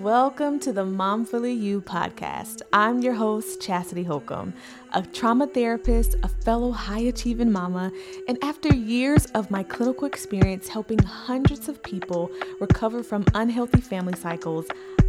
Welcome to the Momfully You podcast. I'm your host, Chastity Holcomb, a trauma therapist, a fellow high achieving mama, and after years of my clinical experience helping hundreds of people recover from unhealthy family cycles,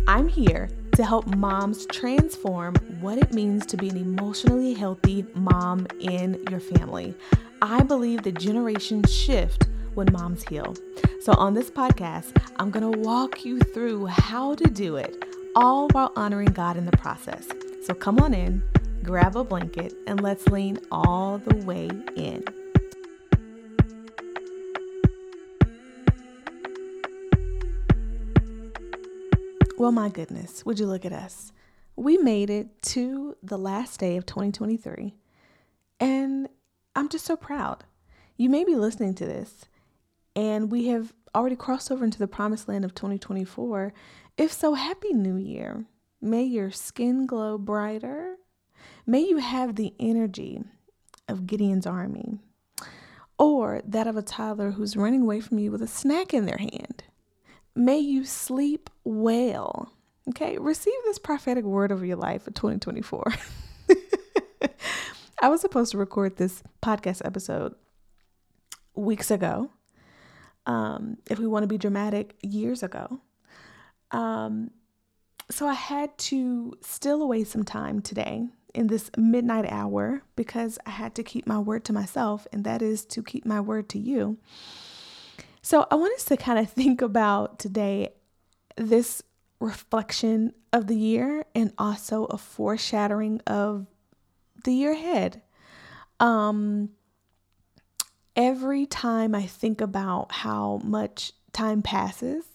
I'm here to help moms transform what it means to be an emotionally healthy mom in your family. I believe the generations shift when moms heal. So, on this podcast, I'm going to walk you through how to do it, all while honoring God in the process. So, come on in, grab a blanket, and let's lean all the way in. Well, my goodness, would you look at us? We made it to the last day of 2023, and I'm just so proud. You may be listening to this and we have already crossed over into the promised land of 2024. If so, Happy New Year. May your skin glow brighter. May you have the energy of Gideon's army or that of a toddler who's running away from you with a snack in their hand. May you sleep well. Okay, receive this prophetic word over your life for 2024. I was supposed to record this podcast episode weeks ago um, if we want to be dramatic, years ago. Um, so I had to steal away some time today in this midnight hour because I had to keep my word to myself, and that is to keep my word to you. So I want us to kind of think about today this reflection of the year and also a foreshadowing of the year ahead. Um, every time I think about how much time passes,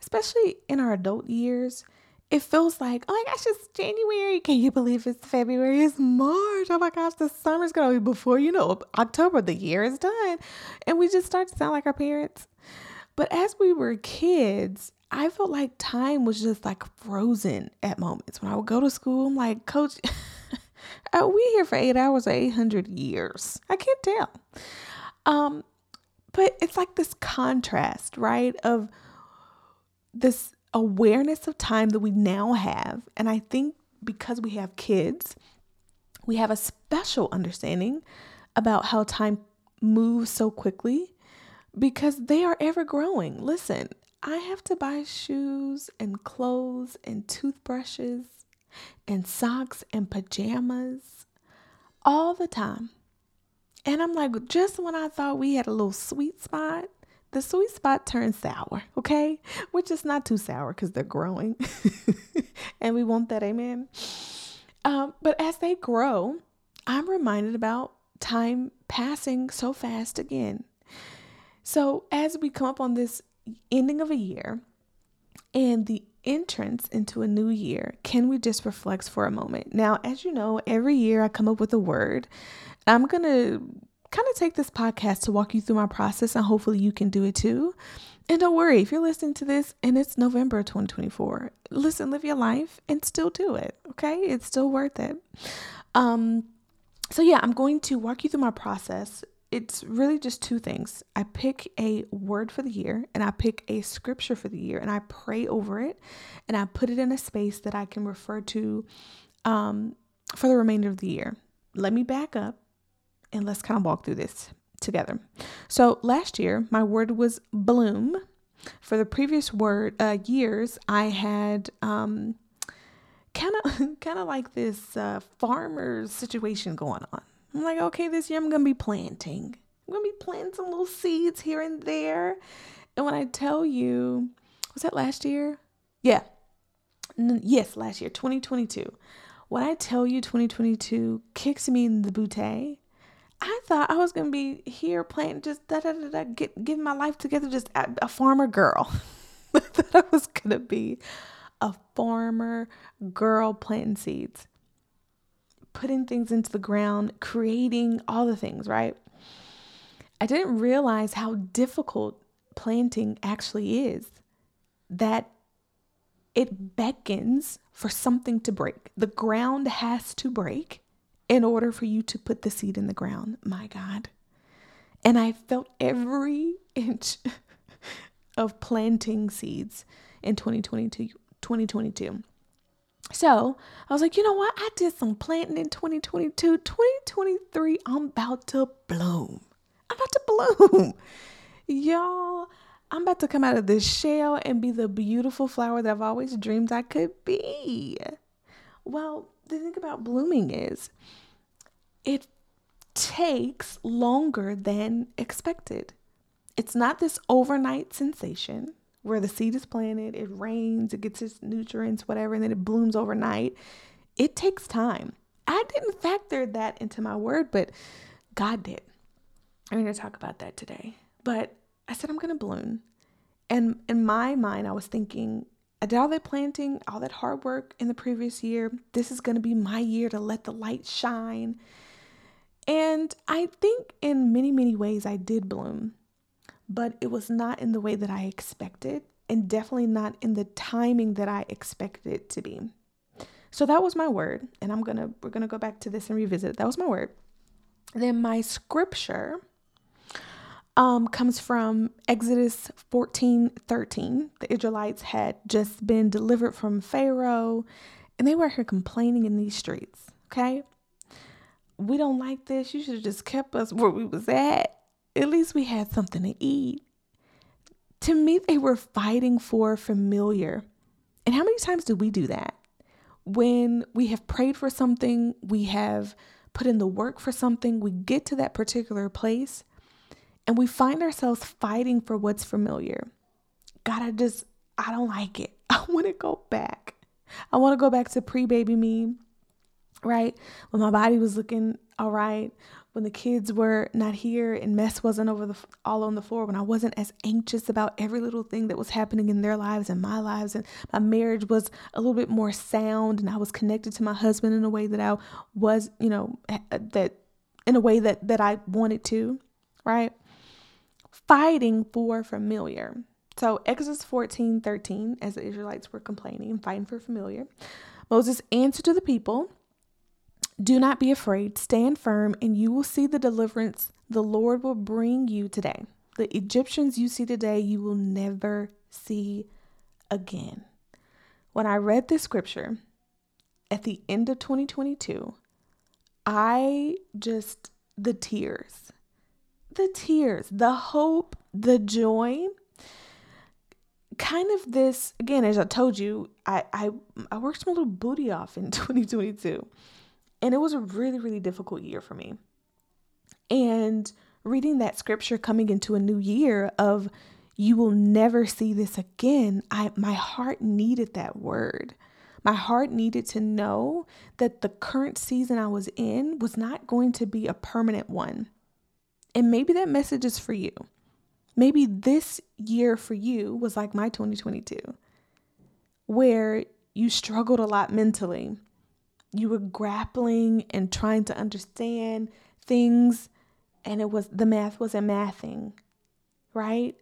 especially in our adult years, it feels like, oh my gosh, it's January. Can you believe it's February? It's March. Oh my gosh, the summer's to be before you know October, the year is done. And we just start to sound like our parents. But as we were kids, I felt like time was just like frozen at moments. When I would go to school, I'm like, Coach, are uh, we here for eight hours or 800 years? I can't tell. Um, but it's like this contrast, right? Of this awareness of time that we now have. And I think because we have kids, we have a special understanding about how time moves so quickly because they are ever growing. Listen, I have to buy shoes and clothes and toothbrushes and socks and pajamas all the time. And I'm like, just when I thought we had a little sweet spot, the sweet spot turns sour, okay? Which is not too sour because they're growing. and we want that, amen. Um, but as they grow, I'm reminded about time passing so fast again. So as we come up on this ending of a year and the entrance into a new year, can we just reflect for a moment? Now, as you know, every year I come up with a word I'm going to kind of take this podcast to walk you through my process, and hopefully you can do it too. And don't worry, if you're listening to this and it's November 2024, listen, live your life and still do it. Okay. It's still worth it. Um, so yeah, I'm going to walk you through my process. It's really just two things. I pick a word for the year and I pick a scripture for the year and I pray over it and I put it in a space that I can refer to um, for the remainder of the year. Let me back up and let's kind of walk through this together. So last year, my word was bloom. For the previous word uh, years, I had kind of kind of like this uh, farmer situation going on. I'm like, okay, this year I'm gonna be planting. I'm gonna be planting some little seeds here and there. And when I tell you, was that last year? Yeah. N- yes, last year, 2022. When I tell you 2022 kicks me in the bootay, I thought I was gonna be here playing just da da da da, get getting my life together, just a, a farmer girl. I thought I was gonna be a farmer girl planting seeds, putting things into the ground, creating all the things, right? I didn't realize how difficult planting actually is. That it beckons for something to break. The ground has to break in order for you to put the seed in the ground. My God. And I felt every inch of planting seeds in 2022 2022. So I was like, you know what? I did some planting in 2022. 2023, I'm about to bloom. I'm about to bloom. Y'all, I'm about to come out of this shell and be the beautiful flower that I've always dreamed I could be. Well, the thing about blooming is it takes longer than expected. It's not this overnight sensation where the seed is planted, it rains, it gets its nutrients, whatever, and then it blooms overnight. It takes time. I didn't factor that into my word, but God did. I'm going to talk about that today. But I said, I'm going to bloom. And in my mind, I was thinking, I did all that planting, all that hard work in the previous year. This is going to be my year to let the light shine. And I think in many, many ways I did bloom but it was not in the way that I expected and definitely not in the timing that I expected it to be. So that was my word, and I'm to we're to go back to this and revisit it. That was my word. Then my scripture um, comes from Exodus 14 13. The Israelites had just been delivered from Pharaoh and they were here complaining in these streets. Okay. We don't like this. You should have just kept us where we was at at least we had something to eat. To me, they were fighting for familiar. And how many times do we do that? When we have prayed for something, we have put in the work for something, we get to that particular place and we find ourselves fighting for what's familiar. God, I just, I don't like it. I want to go back. I want to go back to pre baby me, right? When my body was looking all right, when the kids were not here and mess wasn't over the all on the floor when i wasn't as anxious about every little thing that was happening in their lives and my lives and my marriage was a little bit more sound and i was connected to my husband in a way that i was you know eh, eh, that in a way that that i wanted to right fighting for familiar so exodus 14 13 as the israelites were complaining and fighting for familiar moses answered to the people do not be afraid, stand firm, and you will see the deliverance the Lord will bring you today. The Egyptians you see today, you will never see again. When I read this scripture at the end of 2022, I just, the tears, the tears, the hope, the joy, kind of this, again, as I told you, I, I, I worked my little booty off in 2022. And it was a really, really difficult year for me. And reading that scripture coming into a new year of you will never see this again, I my heart needed that word. My heart needed to know that the current season I was in was not going to be a permanent one. And maybe that message is for you. Maybe this year for you was like my 2022, where you struggled a lot mentally you were grappling and trying to understand things and it was the math wasn't mathing, right?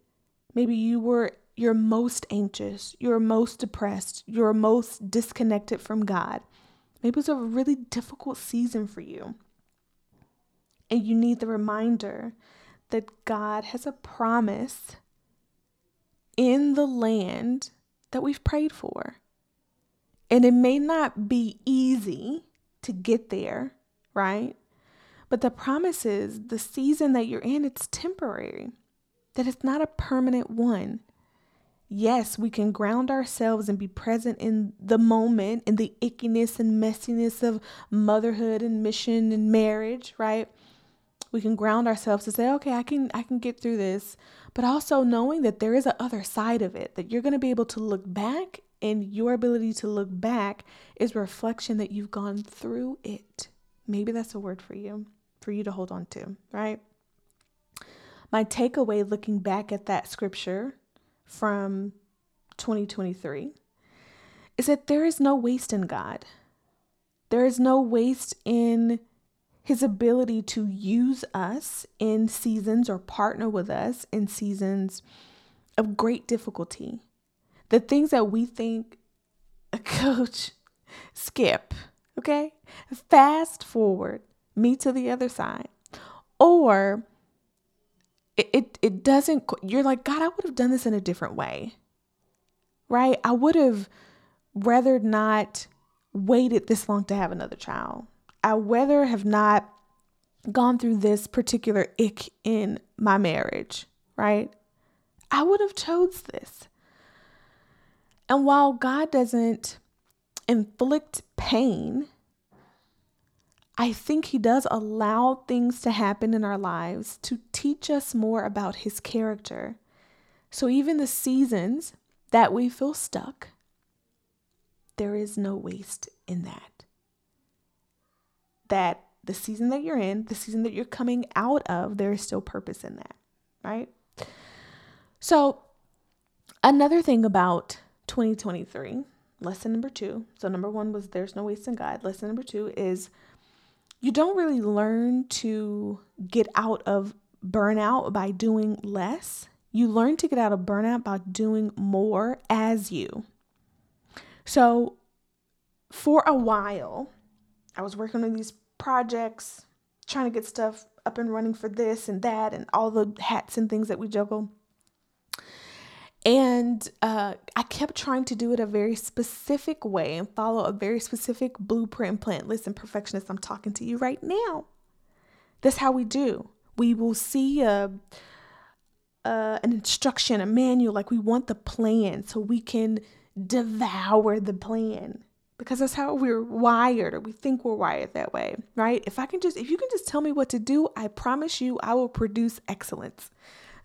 Maybe you were you're most anxious, you're most depressed, you're most disconnected from God. Maybe it was a really difficult season for you. And you need the reminder that God has a promise in the land that we've prayed for. And it may not be easy to get there, right? But the promise is the season that you're in, it's temporary, that it's not a permanent one. Yes, we can ground ourselves and be present in the moment, in the ickiness and messiness of motherhood and mission and marriage, right? We can ground ourselves to say, okay, I can I can get through this, but also knowing that there is a other side of it, that you're going to be able to look back and your ability to look back is reflection that you've gone through it. Maybe that's a word for you, for you to hold on to, right? My takeaway looking back at that scripture from 2023 is that there is no waste in God. There is no waste in his ability to use us in seasons or partner with us in seasons of great difficulty the things that we think, coach, skip, okay? Fast forward, me to the other side. Or it, it, it doesn't, you're like, God, I would have done this in a different way, right? I would have rather not waited this long to have another child. I rather have not gone through this particular ick in my marriage, right? I would have chose this. And while God doesn't inflict pain, I think he does allow things to happen in our lives to teach us more about his character. So even the seasons that we feel stuck, there is no waste in that. That the season that you're in, the season that you're coming out of, there is still purpose in that, right? So, another thing about 2023, lesson number two. So, number one was there's no waste in God. Lesson number two is you don't really learn to get out of burnout by doing less. You learn to get out of burnout by doing more as you. So, for a while, I was working on these projects, trying to get stuff up and running for this and that, and all the hats and things that we juggle. And uh, I kept trying to do it a very specific way and follow a very specific blueprint plan. Listen, perfectionist, I'm talking to you right now. That's how we do. We will see a, a an instruction, a manual, like we want the plan so we can devour the plan because that's how we're wired or we think we're wired that way, right? If I can just if you can just tell me what to do, I promise you I will produce excellence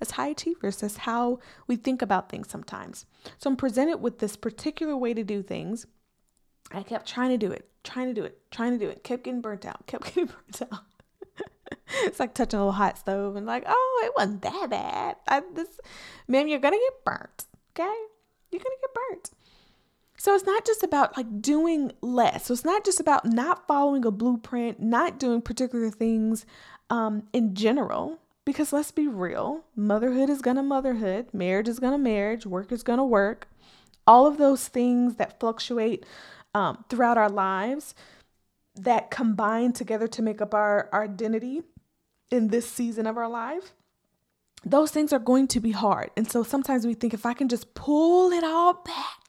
as high achievers. That's how we think about things sometimes. So I'm presented with this particular way to do things. I kept trying to do it, trying to do it, trying to do it, kept getting burnt out, kept getting burnt out. it's like touching a little hot stove and like, oh, it wasn't that bad. I, this, ma'am, you're gonna get burnt. Okay, you're gonna get burnt. So it's not just about like doing less. So it's not just about not following a blueprint, not doing particular things um, in general. Because let's be real, motherhood is gonna motherhood, marriage is gonna marriage, work is gonna work. All of those things that fluctuate um, throughout our lives that combine together to make up our, our identity in this season of our life, those things are going to be hard. And so sometimes we think if I can just pull it all back,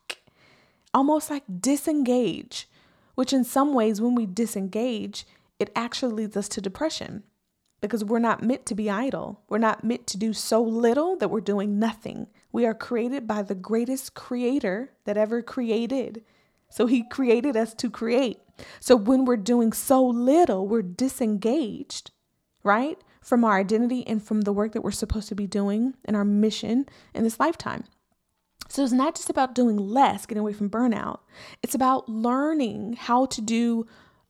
almost like disengage, which in some ways, when we disengage, it actually leads us to depression because we're not meant to be idle. We're not meant to do so little that we're doing nothing. We are created by the greatest creator that ever created. So he created us to create. So when we're doing so little, we're disengaged, right? From our identity and from the work that we're supposed to be doing and our mission in this lifetime. So it's not just about doing less, getting away from burnout. It's about learning how to do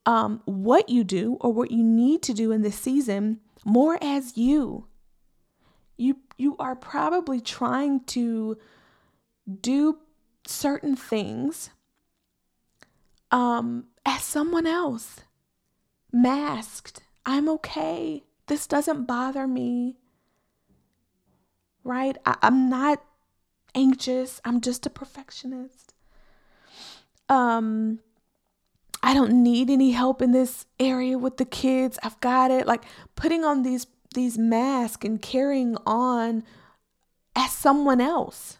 um, what you do or what you need to do in this season more as you. You you are probably trying to do certain things um, as someone else, masked. I'm okay. This doesn't bother me. Right? I, I'm not anxious. I'm just a perfectionist. Um, I don't need any help in this area with the kids. I've got it. Like putting on these these masks and carrying on as someone else.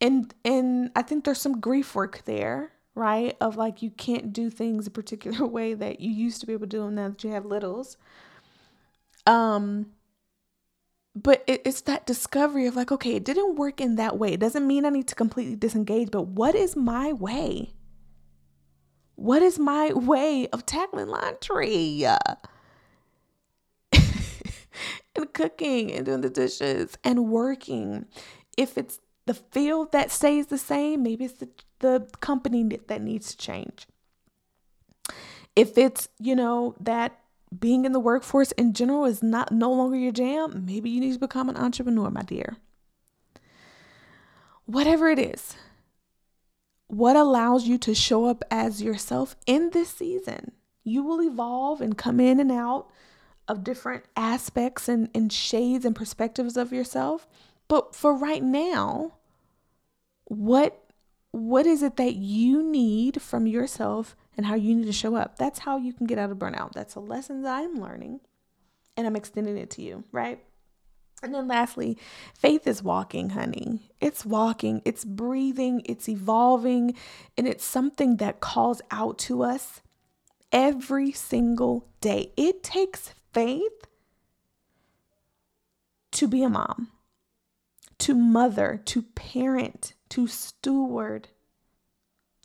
And and I think there's some grief work there, right? Of like you can't do things a particular way that you used to be able to do them now that you have littles. Um but it, it's that discovery of like, okay, it didn't work in that way. It doesn't mean I need to completely disengage, but what is my way? What is my way of tackling laundry? and cooking and doing the dishes and working. If it's the field that stays the same, maybe it's the, the company that needs to change. If it's, you know, that being in the workforce in general is not no longer your jam, maybe you need to become an entrepreneur, my dear. Whatever it is, what allows you to show up as yourself in this season. You will evolve and come in and out of different aspects and, and shades and perspectives of yourself. But for right now, what what is it that you need from yourself and how you need to show up? That's how you can get out of burnout. That's a lesson that I'm learning and I'm extending it to you, right? And then lastly, faith is walking, honey. It's walking, it's breathing, it's evolving, and it's something that calls out to us every single day. It takes faith to be a mom, to mother, to parent, to steward,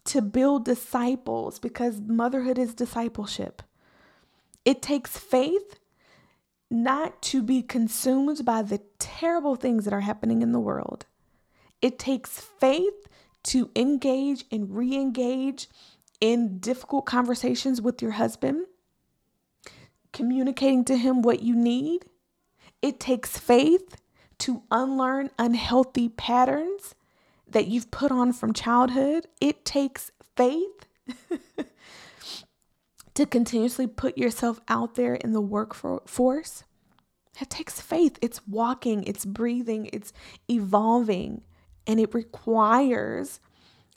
to build disciples because motherhood is discipleship. It takes faith not to be consumed by the terrible things that are happening in the world. It takes faith to engage and re engage in difficult conversations with your husband, communicating to him what you need. It takes faith to unlearn unhealthy patterns that you've put on from childhood. It takes faith to continuously put yourself out there in the workforce. It takes faith. It's walking, it's breathing, it's evolving, and it requires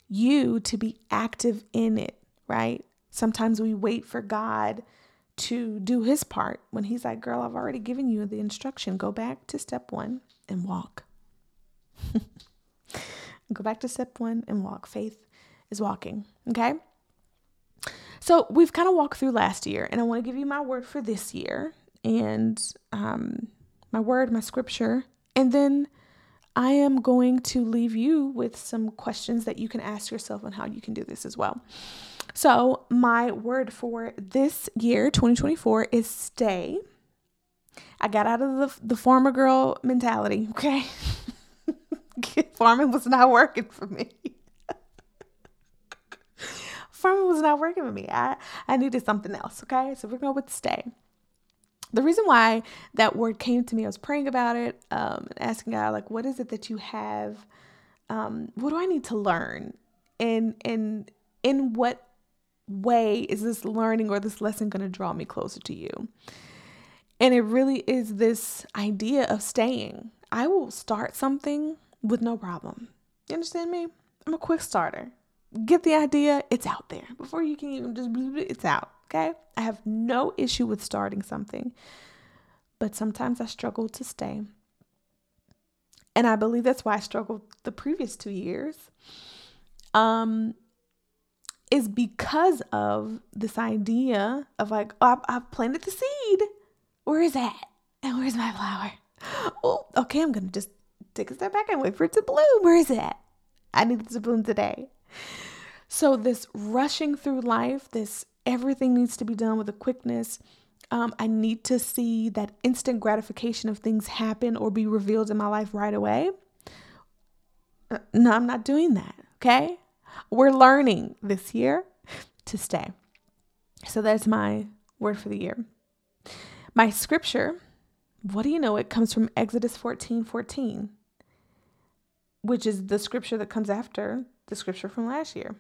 you to be active in it, right? Sometimes we wait for God to do his part when he's like, Girl, I've already given you the instruction. Go back to step one and walk. Go back to step one and walk. Faith is walking. Okay. So we've kind of walked through last year, and I want to give you my word for this year and um, my word, my scripture. And then I am going to leave you with some questions that you can ask yourself on how you can do this as well. So, my word for this year, 2024, is stay. I got out of the, the farmer girl mentality, okay? Farming was not working for me farming was not working for me. I, I needed something else. Okay. So we're going with stay. The reason why that word came to me, I was praying about it, um, and asking God, like, what is it that you have? Um, what do I need to learn? And and in what way is this learning or this lesson going to draw me closer to you? And it really is this idea of staying. I will start something with no problem. You understand me? I'm a quick starter get the idea, it's out there. Before you can even just, it's out. Okay. I have no issue with starting something, but sometimes I struggle to stay. And I believe that's why I struggled the previous two years. Um, is because of this idea of like, oh, I've, I've planted the seed. Where is that? And where's my flower? Oh, okay, I'm gonna just take a step back and wait for it to bloom. Where is it? I need it to bloom today. So, this rushing through life, this everything needs to be done with a quickness. Um, I need to see that instant gratification of things happen or be revealed in my life right away. Uh, no, I'm not doing that. Okay. We're learning this year to stay. So, that's my word for the year. My scripture, what do you know? It comes from Exodus 14 14, which is the scripture that comes after the scripture from last year.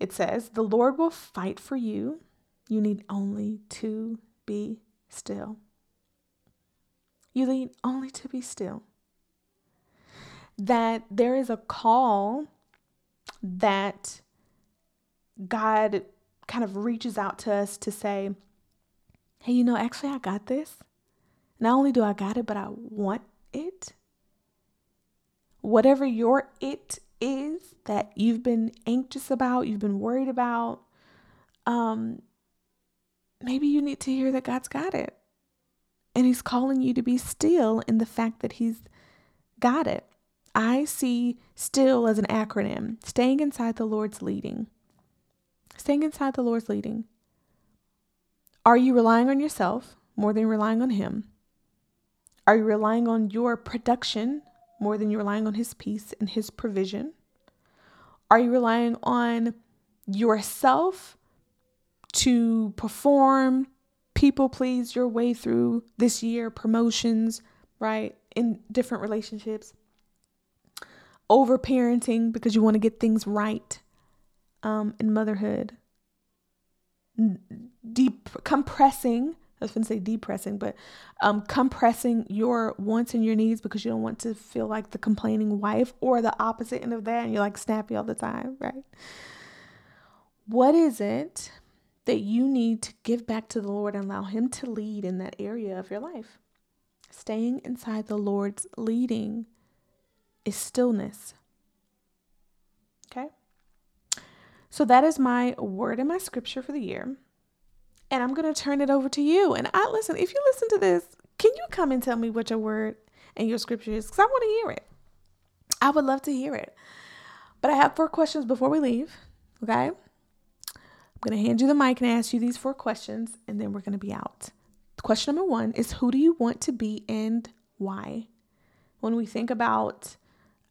It says, The Lord will fight for you. You need only to be still. You need only to be still. That there is a call that God kind of reaches out to us to say, Hey, you know, actually, I got this. Not only do I got it, but I want it. Whatever your it is that you've been anxious about, you've been worried about, um, maybe you need to hear that God's got it. And He's calling you to be still in the fact that He's got it. I see still as an acronym, staying inside the Lord's leading. Staying inside the Lord's leading. Are you relying on yourself more than relying on Him? Are you relying on your production more than you're relying on His peace and His provision? Are you relying on yourself to perform, people please your way through this year, promotions, right? In different relationships, over parenting because you want to get things right um, in motherhood, deep compressing I was going to say depressing, but um, compressing your wants and your needs because you don't want to feel like the complaining wife or the opposite end of that and you're like snappy all the time, right? What is it that you need to give back to the Lord and allow Him to lead in that area of your life? Staying inside the Lord's leading is stillness. Okay? So that is my word and my scripture for the year. And I'm going to turn it over to you. And I listen, if you listen to this, can you come and tell me what your word and your scripture is? Because I want to hear it. I would love to hear it. But I have four questions before we leave. Okay? I'm going to hand you the mic and ask you these four questions, and then we're going to be out. Question number one is Who do you want to be and why? When we think about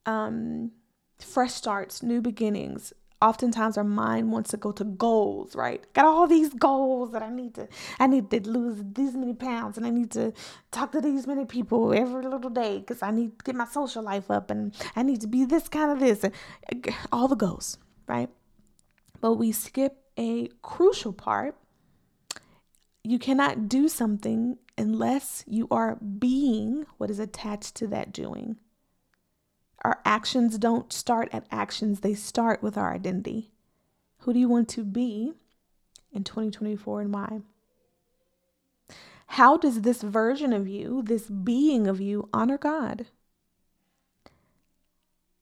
um, fresh starts, new beginnings, oftentimes our mind wants to go to goals, right? Got all these goals that I need to I need to lose these many pounds and I need to talk to these many people every little day cuz I need to get my social life up and I need to be this kind of this and all the goals, right? But we skip a crucial part. You cannot do something unless you are being what is attached to that doing. Our actions don't start at actions, they start with our identity. Who do you want to be in 2024 and why? How does this version of you, this being of you, honor God?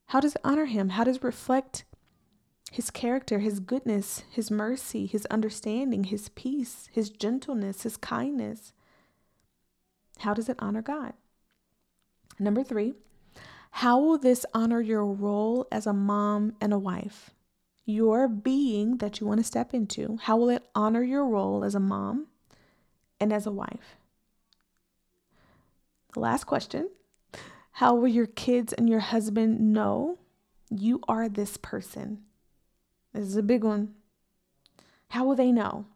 How does it honor Him? How does it reflect His character, His goodness, His mercy, His understanding, His peace, His gentleness, His kindness? How does it honor God? Number three, how will this honor your role as a mom and a wife? Your being that you want to step into, how will it honor your role as a mom and as a wife? The last question How will your kids and your husband know you are this person? This is a big one. How will they know?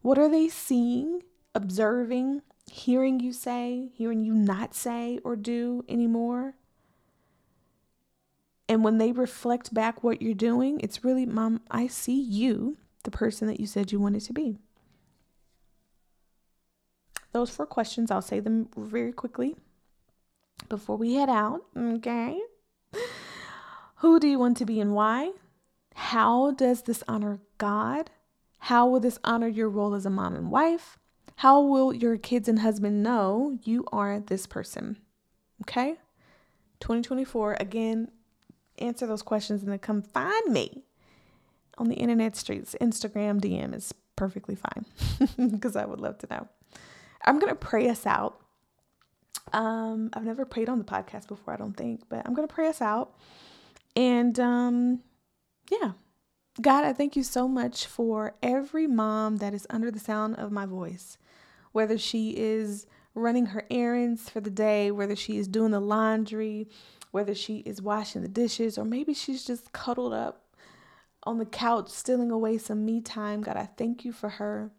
What are they seeing, observing, hearing you say, hearing you not say or do anymore? And when they reflect back what you're doing, it's really, Mom, I see you, the person that you said you wanted to be. Those four questions, I'll say them very quickly before we head out. Okay. Who do you want to be and why? How does this honor God? How will this honor your role as a mom and wife? How will your kids and husband know you are this person? Okay? 2024, again, answer those questions and then come find me on the internet streets. Instagram DM is perfectly fine because I would love to know. I'm going to pray us out. Um, I've never prayed on the podcast before, I don't think, but I'm going to pray us out. And um, yeah, God, I thank you so much for every mom that is under the sound of my voice, whether she is running her errands for the day, whether she is doing the laundry, whether she is washing the dishes or maybe she's just cuddled up on the couch, stealing away some me time. God, I thank you for her.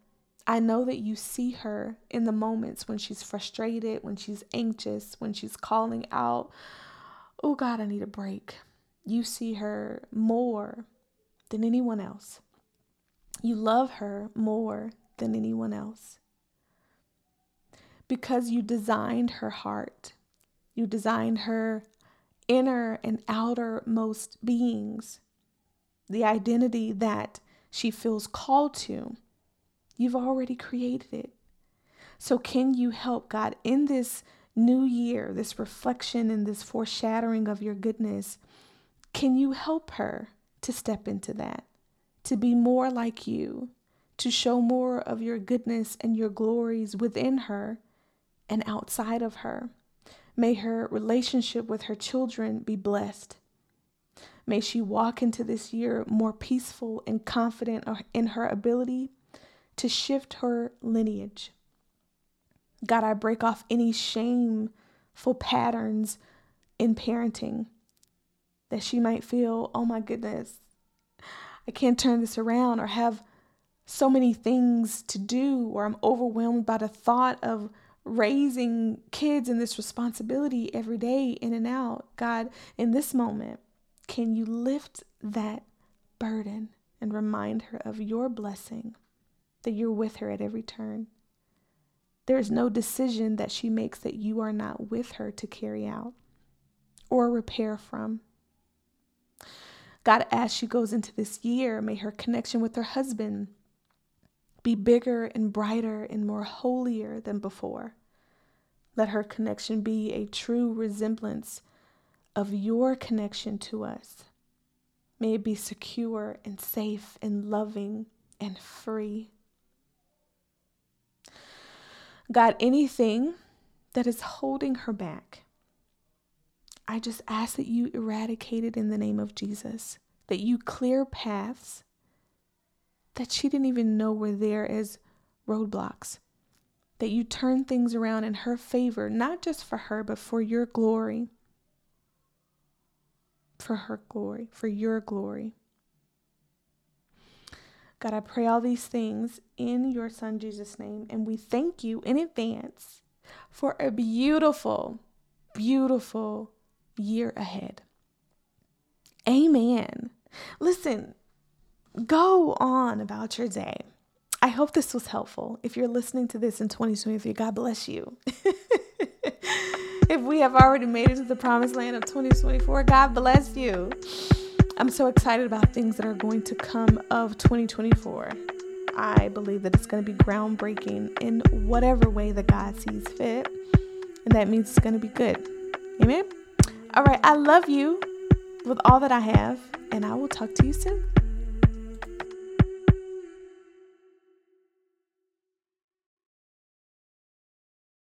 I know that you see her in the moments when she's frustrated, when she's anxious, when she's calling out, Oh God, I need a break. You see her more than anyone else. You love her more than anyone else. Because you designed her heart, you designed her inner and outermost beings, the identity that she feels called to. You've already created it. So, can you help God in this new year, this reflection and this foreshadowing of your goodness? Can you help her to step into that, to be more like you, to show more of your goodness and your glories within her and outside of her? May her relationship with her children be blessed. May she walk into this year more peaceful and confident in her ability to shift her lineage. God, I break off any shameful patterns in parenting that she might feel, oh my goodness, I can't turn this around or have so many things to do, or I'm overwhelmed by the thought of raising kids in this responsibility every day in and out. God, in this moment, can you lift that burden and remind her of your blessing, that you're with her at every turn? There is no decision that she makes that you are not with her to carry out or repair from. God, as she goes into this year, may her connection with her husband be bigger and brighter and more holier than before. Let her connection be a true resemblance of your connection to us. May it be secure and safe and loving and free. God, anything that is holding her back, I just ask that you eradicate it in the name of Jesus, that you clear paths that she didn't even know were there as roadblocks, that you turn things around in her favor, not just for her, but for your glory. For her glory, for your glory. God, I pray all these things in your Son Jesus' name, and we thank you in advance for a beautiful, beautiful year ahead. Amen. Listen, go on about your day. I hope this was helpful. If you're listening to this in 2023, God bless you. if we have already made it to the promised land of 2024, God bless you. I'm so excited about things that are going to come of 2024. I believe that it's going to be groundbreaking in whatever way that God sees fit. And that means it's going to be good. Amen. All right. I love you with all that I have, and I will talk to you soon.